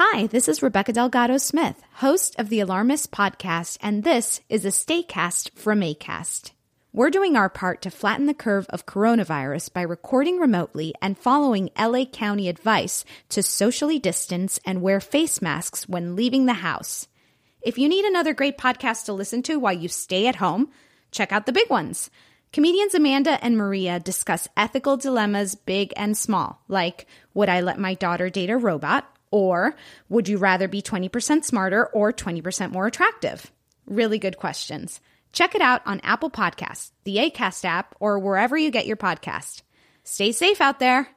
Hi, this is Rebecca Delgado Smith, host of the Alarmist podcast, and this is a Staycast from ACAST. We're doing our part to flatten the curve of coronavirus by recording remotely and following LA County advice to socially distance and wear face masks when leaving the house. If you need another great podcast to listen to while you stay at home, check out the big ones. Comedians Amanda and Maria discuss ethical dilemmas, big and small, like would I let my daughter date a robot? Or would you rather be 20% smarter or 20% more attractive? Really good questions. Check it out on Apple Podcasts, the ACAST app, or wherever you get your podcast. Stay safe out there.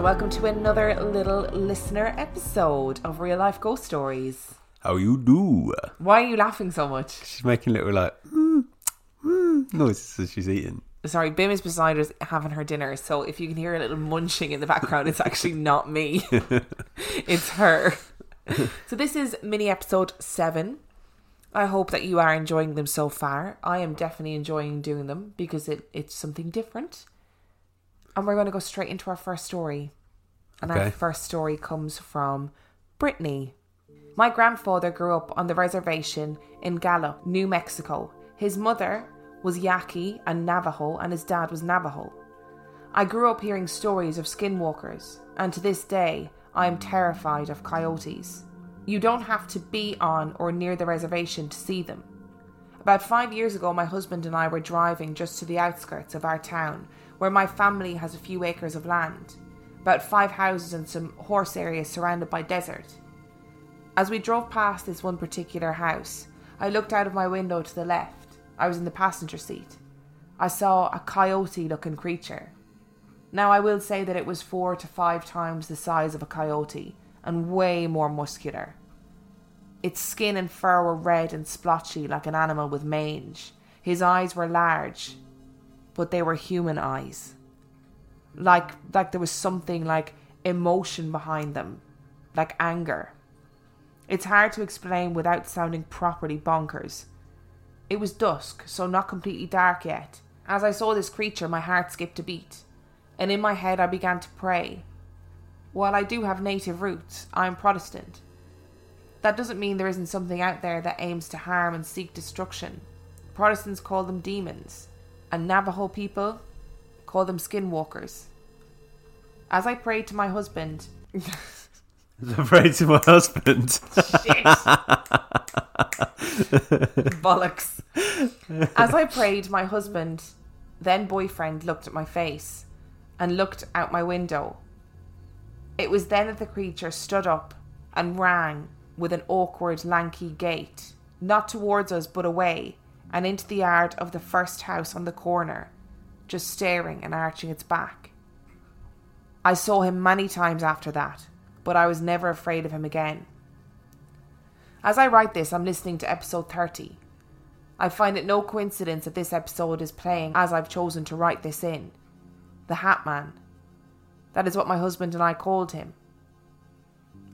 And welcome to another little listener episode of Real Life Ghost Stories. How you do? Why are you laughing so much? She's making little like mm, mm, noises as she's eating. Sorry, Bim is beside us having her dinner, so if you can hear a little munching in the background, it's actually not me. it's her. So this is mini episode seven. I hope that you are enjoying them so far. I am definitely enjoying doing them because it, it's something different. And we're going to go straight into our first story. And our first story comes from Britnee. My grandfather grew up on the reservation in Gallup, New Mexico. His mother was Yaqui and Navajo, and his dad was Navajo. I grew up hearing stories of skinwalkers, and to this day, I am terrified of coyotes. You don't have to be on or near the reservation to see them. About five years ago, my husband and I were driving just to the outskirts of our town, where my family has a few acres of land, about five houses and some horse areas surrounded by desert. As we drove past this one particular house, I looked out of my window to the left. I was in the passenger seat. I saw a coyote looking creature. Now, I will say that it was four to five times the size of a coyote and way more muscular. Its skin and fur were red and splotchy like an animal with mange. His eyes were large, but they were human eyes. Like like there was something like emotion behind them, like anger. It's hard to explain without sounding properly bonkers. It was dusk, so not completely dark yet. As I saw this creature, my heart skipped a beat, and in my head I began to pray. While I do have native roots, I am Protestant. That doesn't mean there isn't something out there that aims to harm and seek destruction. Protestants call them demons, and Navajo people call them skinwalkers. As I prayed to my husband, as I prayed to my husband. Shit. Bollocks. As I prayed, my husband, then boyfriend, looked at my face and looked out my window. It was then that the creature stood up and ran with an awkward, lanky gait, not towards us but away, and into the yard of the first house on the corner, just staring and arching its back. I saw him many times after that, but I was never afraid of him again. As I write this, I'm listening to episode 30. I find it no coincidence that this episode is playing as I've chosen to write this in. The Hat Man. That is what my husband and I called him.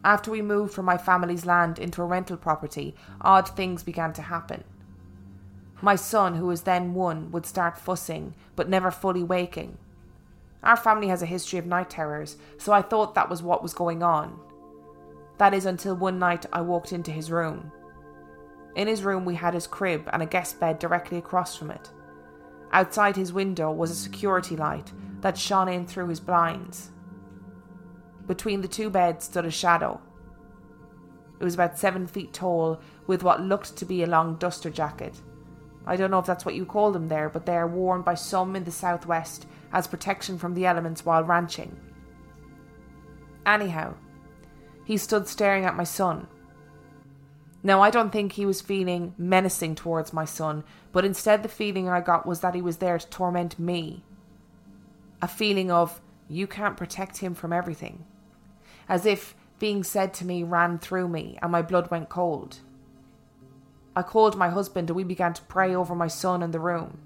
After we moved from my family's land into a rental property, odd things began to happen. My son, who was then one, would start fussing, but never fully waking. Our family has a history of night terrors, so I thought that was what was going on. That is until one night I walked into his room. In his room, we had his crib and a guest bed directly across from it. Outside his window was a security light that shone in through his blinds. Between the two beds stood a shadow. It was about seven feet tall, with what looked to be a long duster jacket. I don't know if that's what you call them there, but they are worn by some in the southwest as protection from the elements while ranching. Anyhow, he stood staring at my son. Now, I don't think he was feeling menacing towards my son, but instead the feeling I got was that he was there to torment me. A feeling of, you can't protect him from everything. As if being said to me ran through me and my blood went cold. I called my husband and we began to pray over my son in the room.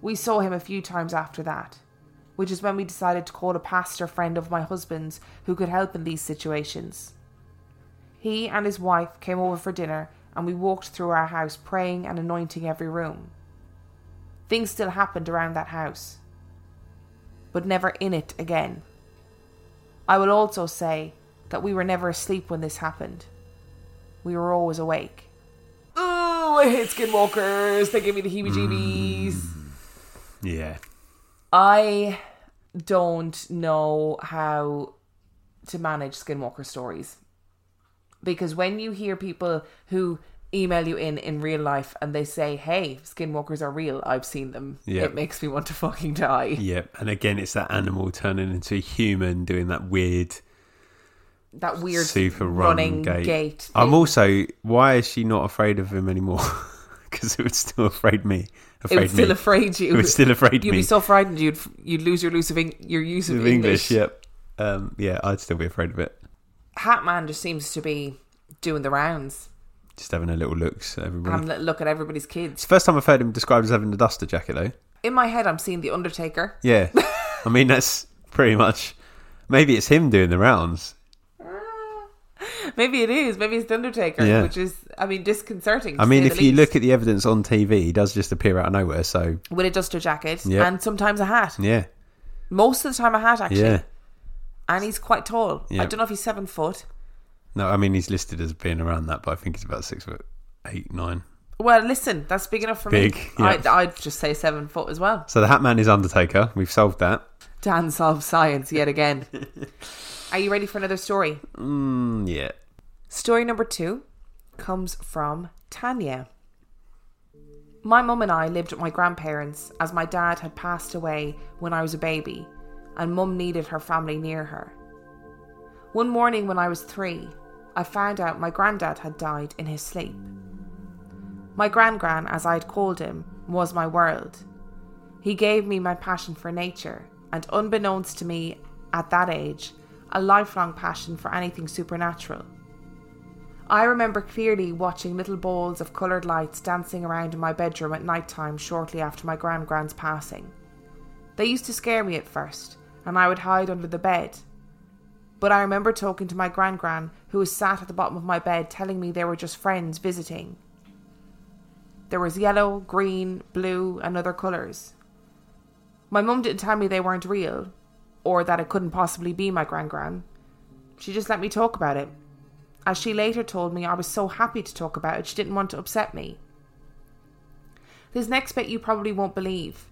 We saw him a few times after that, which is when we decided to call a pastor friend of my husband's who could help in these situations. He and his wife came over for dinner and we walked through our house praying and anointing every room. Things still happened around that house, but never in it again. I will also say that we were never asleep when this happened. We were always awake. Ooh, I hate skinwalkers. They give me the heebie jeebies. Mm. Yeah. I don't know how to manage skinwalker stories. Because when you hear people who email you in in real life and they say, "Hey, skinwalkers are real. I've seen them." Yeah. It makes me want to fucking die. Yep. And again, it's that animal turning into a human doing that weird, That weird super run running gait. gate. I'm also. Why is she not afraid of him anymore? Because it would still afraid me. it Afraid would still me. afraid you. It would still afraid You'd me. be so frightened you'd you'd lose your use of your use of, of English. English. Yep. Um, yeah, I'd still be afraid of it. Hatman just seems to be doing the rounds. Just having a little looks at everybody. I'm li- look at everybody's it's kids. the first time I've heard him described as having a duster jacket, though. In my head, I'm seeing the Undertaker. Yeah. I mean, that's pretty much. Maybe it's him doing the rounds. Maybe it is. Maybe it's the Undertaker, Yeah. which is, I mean, disconcerting. I mean, if you least. look at the evidence on TV, he does just appear out of nowhere. So, with a duster jacket Yeah. and sometimes a hat. yeah. Most of the time, a hat actually. Yeah. And he's quite tall. I don't know if he's seven foot. No, I mean, he's listed as being around that, but I think he's about six foot eight, nine. Well, listen, that's big enough for Big, me. yeah. I'd, I'd just say seven foot as well. So the Hat Man is Undertaker. We've solved that. Dan solves science yet again. Are you ready for another story? Mm, yeah. Story number two comes from Tanya. My mum and I lived with my grandparents as my dad had passed away when I was a baby, and mum needed her family near her. One morning when I was three, I found out my granddad had died in his sleep. My gran gran, as I'd called him, was my world. He gave me my passion for nature, and unbeknownst to me at that age, a lifelong passion for anything supernatural. I remember clearly watching little balls of coloured lights dancing around in my bedroom at night time shortly after my grand grand's passing. They used to scare me at first, and I would hide under the bed. But I remember talking to my grand gran, who was sat at the bottom of my bed, telling me they were just friends visiting. There was yellow, green, blue, and other colours. My mum didn't tell me they weren't real, or that it couldn't possibly be my grand gran. She just let me talk about it. As she later told me, I was so happy to talk about it, she didn't want to upset me. This next bit you probably won't believe,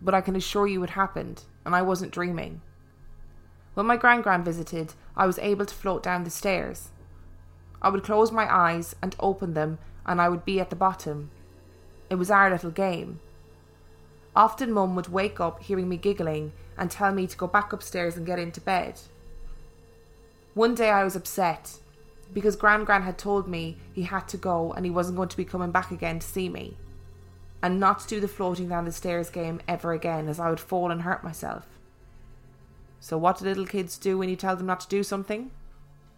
but I can assure you it happened, and I wasn't dreaming. When my grand gran visited, I was able to float down the stairs. I would close my eyes and open them, and I would be at the bottom. It was our little game. Often, Mum would wake up hearing me giggling and tell me to go back upstairs and get into bed. One day I was upset because Gran Gran had told me he had to go and he wasn't going to be coming back again to see me. And not to do the floating down the stairs game ever again, as I would fall and hurt myself. So, what do little kids do when you tell them not to do something?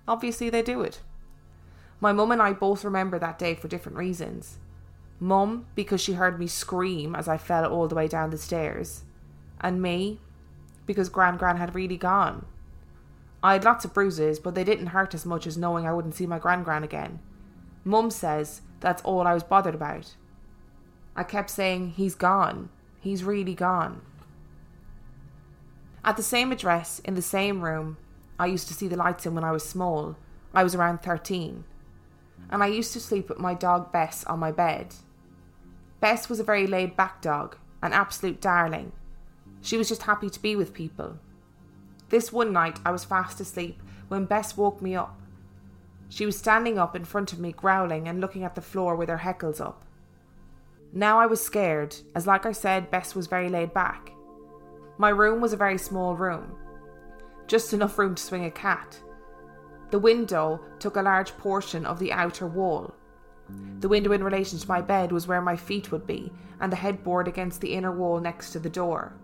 Obviously, they do it. My mum and I both remember that day for different reasons. Mum, because she heard me scream as I fell all the way down the stairs, and me, because Gran Gran had really gone. I had lots of bruises, but they didn't hurt as much as knowing I wouldn't see my Gran Gran again. Mum says that's all I was bothered about. I kept saying, He's gone. He's really gone. At the same address, in the same room, I used to see the lights in when I was small. I was around 13. And I used to sleep with my dog Bess on my bed. Bess was a very laid back dog, an absolute darling. She was just happy to be with people. This one night I was fast asleep when Bess woke me up. She was standing up in front of me, growling and looking at the floor with her heckles up. Now I was scared, as like I said, Bess was very laid back. My room was a very small room, just enough room to swing a cat. The window took a large portion of the outer wall. The window in relation to my bed was where my feet would be, and the headboard against the inner wall next to the door.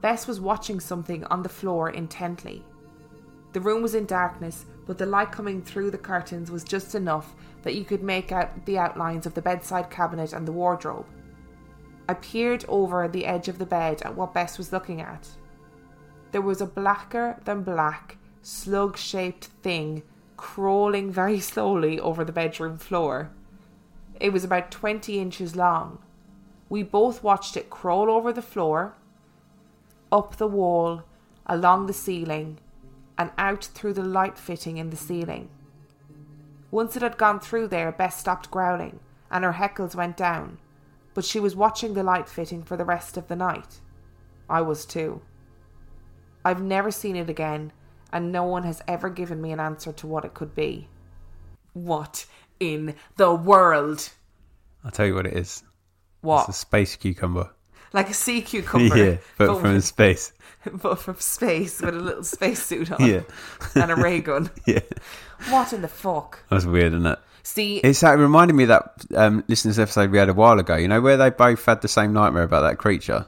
Bess was watching something on the floor intently. The room was in darkness, but the light coming through the curtains was just enough that you could make out the outlines of the bedside cabinet and the wardrobe. I peered over the edge of the bed at what Bess was looking at. There was a blacker than black, slug shaped thing crawling very slowly over the bedroom floor. It was about 20 inches long. We both watched it crawl over the floor, up the wall, along the ceiling, and out through the light fitting in the ceiling. Once it had gone through there, Bess stopped growling, and her heckles went down, but she was watching the light fitting for the rest of the night. I was too. I've never seen it again, and no one has ever given me an answer to what it could be. What in the world? I'll tell you what it is. What? It's a space cucumber. Like a sea cucumber. yeah, but from space. but from space with a little spacesuit on Yeah. and a ray gun. Yeah. What in the fuck? That's weird, isn't it? See, It's that it reminded me of that um, listeners episode we had a while ago. You know where they both had the same nightmare about that creature.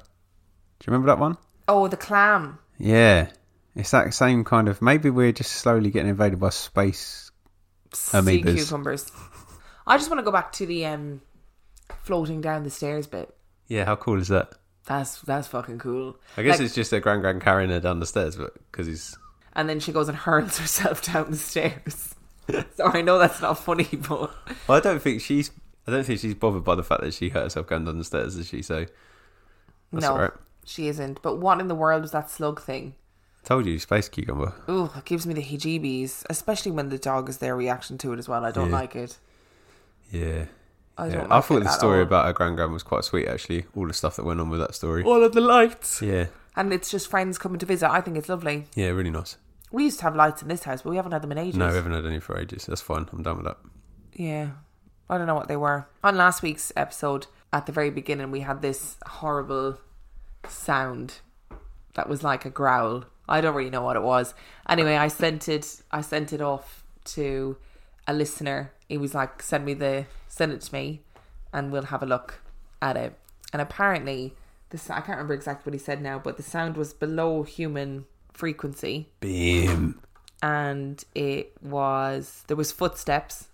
Do you remember that one? oh, the clam. Yeah, it's that same kind of. Maybe we're just slowly getting invaded by space. sea Amoebas. cucumbers. I just want to go back to the um, floating down the stairs bit. Yeah, how cool is that? That's that's fucking cool. I guess Like- it's just a grand grand carrying her down the stairs, but because he's and then she goes and hurls herself down the stairs. so I know that's not funny, but Well, I don't think she's. I don't think she's bothered by the fact that she hurt herself going down the stairs, is she? So that's no, she isn't. But what in the world was that slug thing? Told you, space cucumber. Ooh, it gives me the heebie-jeebies, especially when the dog is their reaction to it as well. I don't Yeah. like it. Yeah. I yeah. don't. I thought the story all. about her grand grand was quite sweet, actually. All the stuff that went on with that story. all of the lights, Yeah. and it's just friends coming to visit. I think it's lovely. Yeah, really nice. We used to have lights in this house, but we haven't had them in ages. No, we haven't had any for ages. That's fine. I'm done with that. Yeah. I don't know what they were. On last week's episode, at the very beginning, we had this horrible sound that was like a growl. I don't really know what it was. Anyway, I sent it I sent it off to a listener. He was like, send me the send it to me and we'll have a look at it. And apparently this I can't remember exactly what he said now, but the sound was below human frequency. Beam. and it was there was footsteps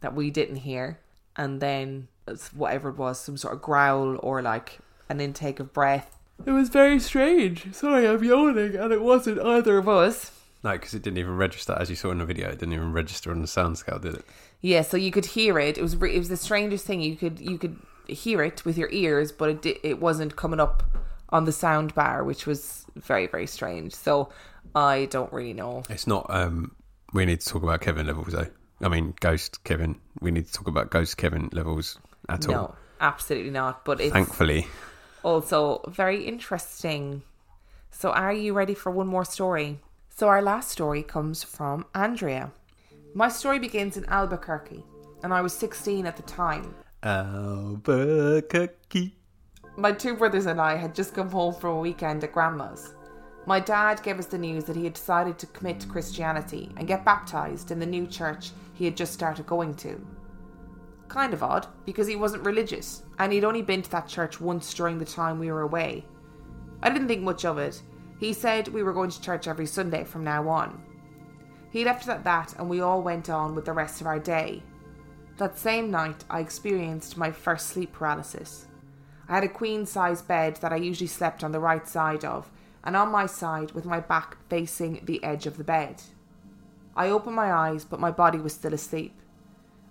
that we didn't hear. And then whatever it was some sort of growl or like an intake of breath. It was very strange. Sorry i'm yawning and it wasn't either of us No, because it didn't even register, as you saw in the video. It didn't even register on the sound scale, did it? yeah so you could hear it it was re- it was the strangest thing you could you could hear it with your ears but it di- it wasn't coming up on the sound bar which was very very strange so i don't really know It's not. um We need to talk about Kevin levels, though. I mean, Ghost Kevin. We need to talk about Ghost Kevin levels at all. no absolutely not but it's Thankfully. also very interesting. So, are you ready for one more story? So, our last story comes from Andrea. My story begins in Albuquerque, and I was 16 at the time. Albuquerque. My two brothers and I had just come home from a weekend at Grandma's. My dad gave us the news that he had decided to commit to Christianity and get baptized in the new church he had just started going to. Kind of odd, because he wasn't religious, and he'd only been to that church once during the time we were away. I didn't think much of it. He said we were going to church every Sunday from now on. He left it at that, and we all went on with the rest of our day. That same night, I experienced my first sleep paralysis. I had a queen size bed that I usually slept on the right side of, and on my side with my back facing the edge of the bed. I opened my eyes, but my body was still asleep.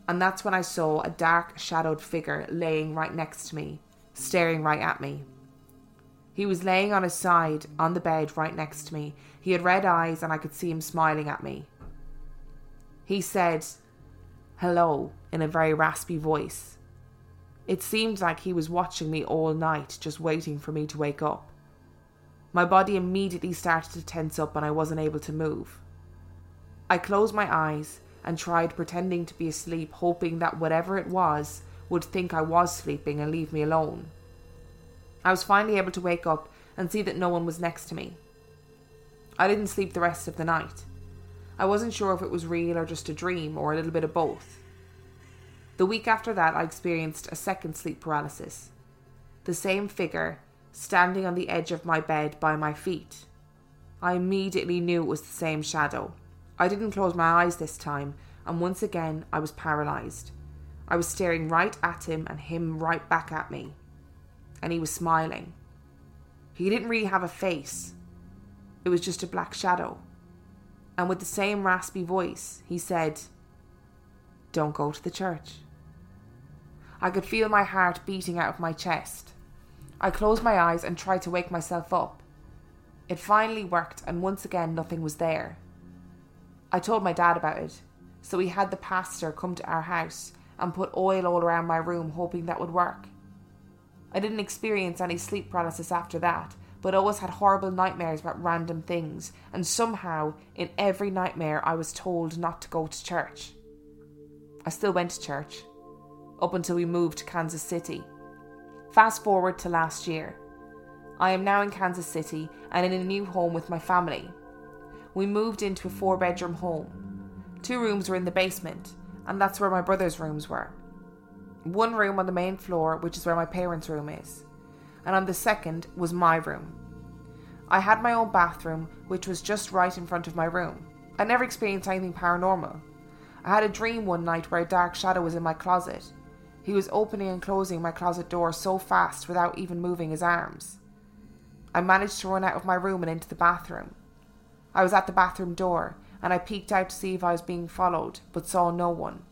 And that's when I saw a dark, shadowed figure laying right next to me, staring right at me. He was laying on his side on the bed right next to me. He had red eyes, and I could see him smiling at me. He said, Hello, in a very raspy voice. It seemed like he was watching me all night, just waiting for me to wake up. My body immediately started to tense up and I wasn't able to move. I closed my eyes and tried pretending to be asleep, hoping that whatever it was would think I was sleeping and leave me alone. I was finally able to wake up and see that no one was next to me. I didn't sleep the rest of the night. I wasn't sure if it was real or just a dream or a little bit of both. The week after that, I experienced a second sleep paralysis. The same figure standing on the edge of my bed by my feet. I immediately knew it was the same shadow. I didn't close my eyes this time, and once again I was paralysed. I was staring right at him and him right back at me. And he was smiling. He didn't really have a face, it was just a black shadow. And with the same raspy voice, he said, Don't go to the church. I could feel my heart beating out of my chest. I closed my eyes and tried to wake myself up. It finally worked, and once again, nothing was there. I told my dad about it, so he had the pastor come to our house and put oil all around my room, hoping that would work. I didn't experience any sleep paralysis after that, but always had horrible nightmares about random things, and somehow, in every nightmare, I was told not to go to church. I still went to church, up until we moved to Kansas City. Fast forward to last year. I am now in Kansas City and in a new home with my family. We moved into a four bedroom home. Two rooms were in the basement, and that's where my brother's rooms were. One room on the main floor, which is where my parents' room is, and on the second was my room. I had my own bathroom, which was just right in front of my room. I never experienced anything paranormal. I had a dream one night where a dark shadow was in my closet. He was opening and closing my closet door so fast without even moving his arms. I managed to run out of my room and into the bathroom. I was at the bathroom door and I peeked out to see if I was being followed, but saw no one.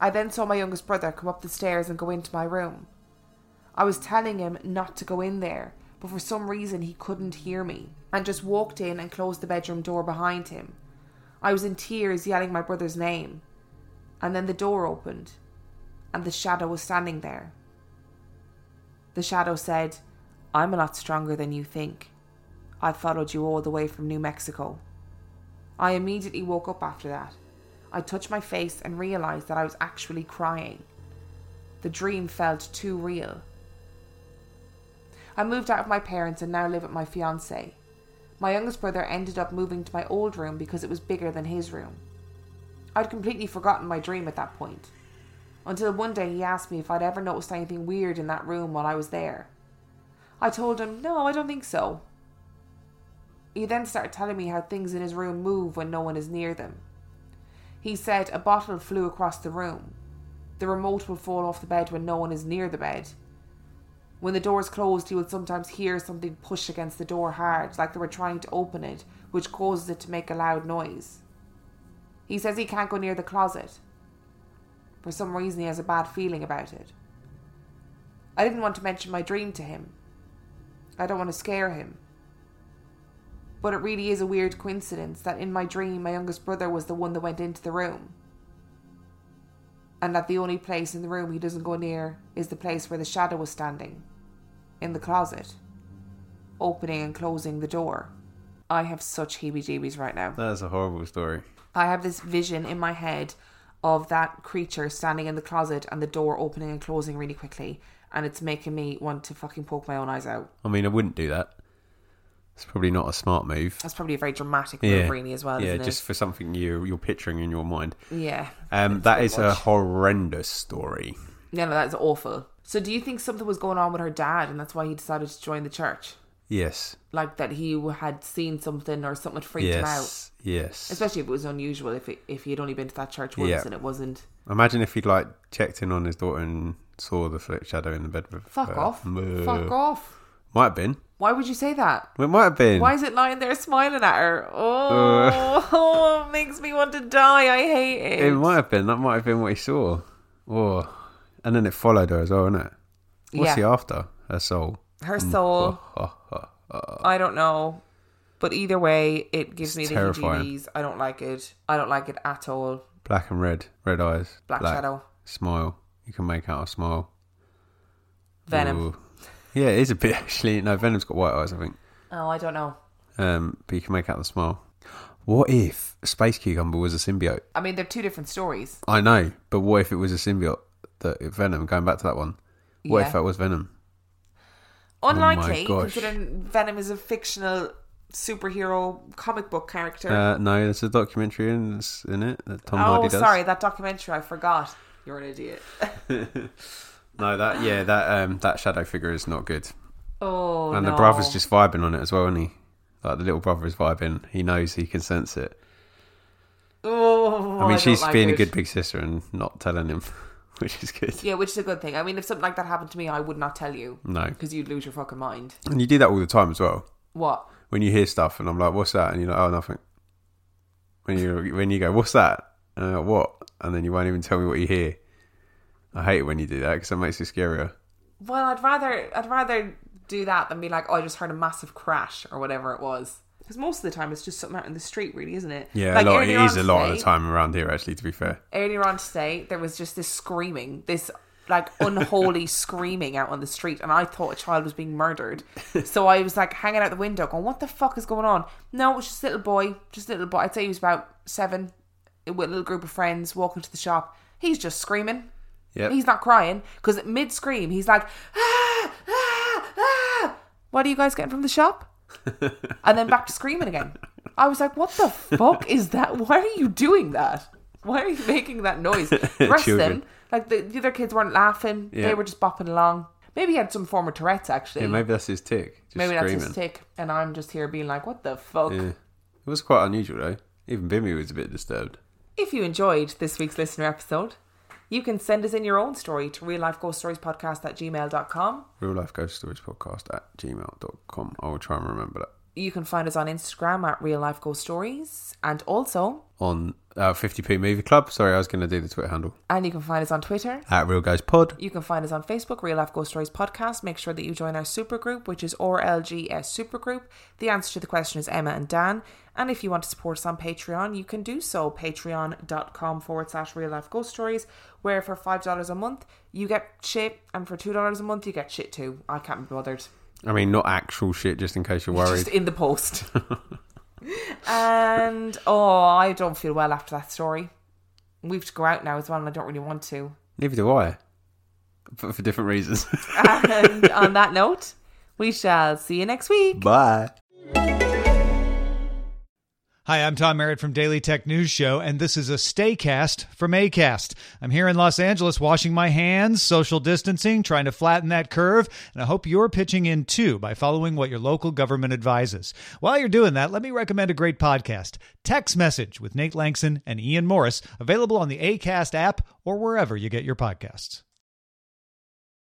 I then saw my youngest brother come up the stairs and go into my room. I was telling him not to go in there, but for some reason he couldn't hear me and just walked in and closed the bedroom door behind him. I was in tears yelling my brother's name. And then the door opened and the shadow was standing there. The shadow said, I'm a lot stronger than you think. I followed you all the way from New Mexico. I immediately woke up after that. I touched my face and realized that I was actually crying. The dream felt too real. I moved out of my parents and now live with my fiance. My youngest brother ended up moving to my old room because it was bigger than his room. I'd completely forgotten my dream at that point, until one day he asked me if I'd ever noticed anything weird in that room while I was there. I told him, no, I don't think so. He then started telling me how things in his room move when no one is near them. He said a bottle flew across the room. The remote will fall off the bed when no one is near the bed. When the door is closed, he will sometimes hear something push against the door hard, like they were trying to open it, which causes it to make a loud noise. He says he can't go near the closet. For some reason, he has a bad feeling about it. I didn't want to mention my dream to him. I don't want to scare him. But it really is a weird coincidence that in my dream, my youngest brother was the one that went into the room. And that the only place in the room he doesn't go near is the place where the shadow was standing in the closet, opening and closing the door. I have such heebie jeebies right now. That is a horrible story. I have this vision in my head of that creature standing in the closet and the door opening and closing really quickly, and it's making me want to fucking poke my own eyes out. I mean, I wouldn't do that. It's probably not a smart move. That's probably a very dramatic move, Yeah. really, as well, yeah, just for something you you're picturing in your mind. Yeah. Um, that is a horrendous story. No, no, that's awful. So, do you think something was going on with her dad, and that's why he decided to join the church? Yes. Like that he had seen something or something freaked him out. Yes. Yes. Especially if it was unusual. If it, if he had only been to that church once Yeah. and it wasn't. Imagine if he'd like checked in on his daughter and saw the shadow in the bed with Fuck her. off. Fuck off. Might have been. Why would you say that? It might have been. Why is it lying there smiling at her? Uh. Oh, it makes me want to die. I hate it. It might have been. That might have been what he saw. Oh, and then it followed her as well, isn't it? What's Yeah. he after? Her soul. Her mm. soul. I don't know. But either way, it gives me the terrifying. heebie-jeebies. I don't like it. I don't like it at all. Black and red. Red eyes. Black shadow. Smile. You can make out a smile. Venom. Ooh. Yeah, it is a bit actually. No, Venom's got white eyes, I think. Oh, I don't know. Um, but you can make out the smile. What if space cucumber was a symbiote? I mean, they're two different stories. I know, but what if it was a symbiote that Venom? Going back to that one, what Yeah. if that was Venom? Unlikely, Oh gosh. considering Venom is a fictional superhero comic book character. Uh, no, there's a documentary in, it's in it that Tom oh, Hardy does. sorry, that documentary. I forgot. You're an idiot. No, that yeah, that um, that shadow figure is not good, oh, and no. the brother's just vibing on it as well, isn't he? Like the little brother is vibing. He knows he can sense it. Oh, I mean, don't she's like being a good big sister and not telling him, which is good. Yeah, which is a good thing. I mean, if something like that happened to me, I would not tell you No. because you'd lose your fucking mind. And you do that all the time as well. What? When you hear stuff and I'm like, what's that? And you're like, oh, nothing. When you when you go, what's that? And I'm like, what? And then you won't even tell me what you hear. I hate it when you do that because it makes it scarier. Well, I'd rather I'd rather do that than be like, oh, I just heard a massive crash or whatever it was. Because most of the time it's just something out in the street, really, isn't it? Yeah, Like a lot. It earlier a lot of the time around here, actually. To be fair, Earlier on today, there was just this screaming, this like unholy screaming out on the street, and I thought a child was being murdered. so I was like hanging out the window, going, "What the fuck is going on?" No, it was just a little boy, just a little boy. I'd say he was about seven, with a little group of friends walking to the shop. He's just screaming. Yeah. He's not crying because mid scream he's like, ah, ah, ah. "What are you guys getting from the shop?" and then back to screaming again. I was like, "What the fuck is that? Why are you doing that? Why are you making that noise?" The rest of them, like the, the other kids, weren't laughing. Yeah. They were just bopping along. Maybe he had some form of Tourette's actually. Yeah, maybe that's his tick. Just Maybe that's his tick, and I'm just here being like, "What the fuck?" Yeah. It was quite unusual though. Even Bimmy was a bit disturbed. If you enjoyed this week's listener episode, you can send us in your own story to real life ghost stories podcast at gmail.com. Real life ghost stories podcast at gmail.com. I will try and remember that. You can find us on Instagram at Real Life Ghost Stories, and also, On uh, 50p Movie Club. Sorry, I was going to do the Twitter handle. and you can find us on Twitter. At Real Guys Pod. You can find us on Facebook, Real Life Ghost Stories Podcast. Make sure that you join our supergroup, which is RLGS Supergroup. The answer to the question is Emma and Dan. And if you want to support us on Patreon, you can do so. Patreon.com forward slash Real Life Ghost Stories, where for $5 a month, you get shit, and for $2 a month, you get shit too. I can't be bothered. I mean, not actual shit, just in case you're worried. Just in the post. and oh, I don't feel well after that story. We have to go out now as well, and I don't really want to. Neither do I. For, for different reasons. And on that note, we shall see you next week. Bye. Hi, I'm Tom Merritt from Daily Tech News Show, and this is a Staycast from ACAST. I'm here in Los Angeles washing my hands, social distancing, trying to flatten that curve, and I hope you're pitching in too by following what your local government advises. While you're doing that, let me recommend a great podcast, Text Message with Nate Lanxon and Ian Morris, available on the ACAST app or wherever you get your podcasts.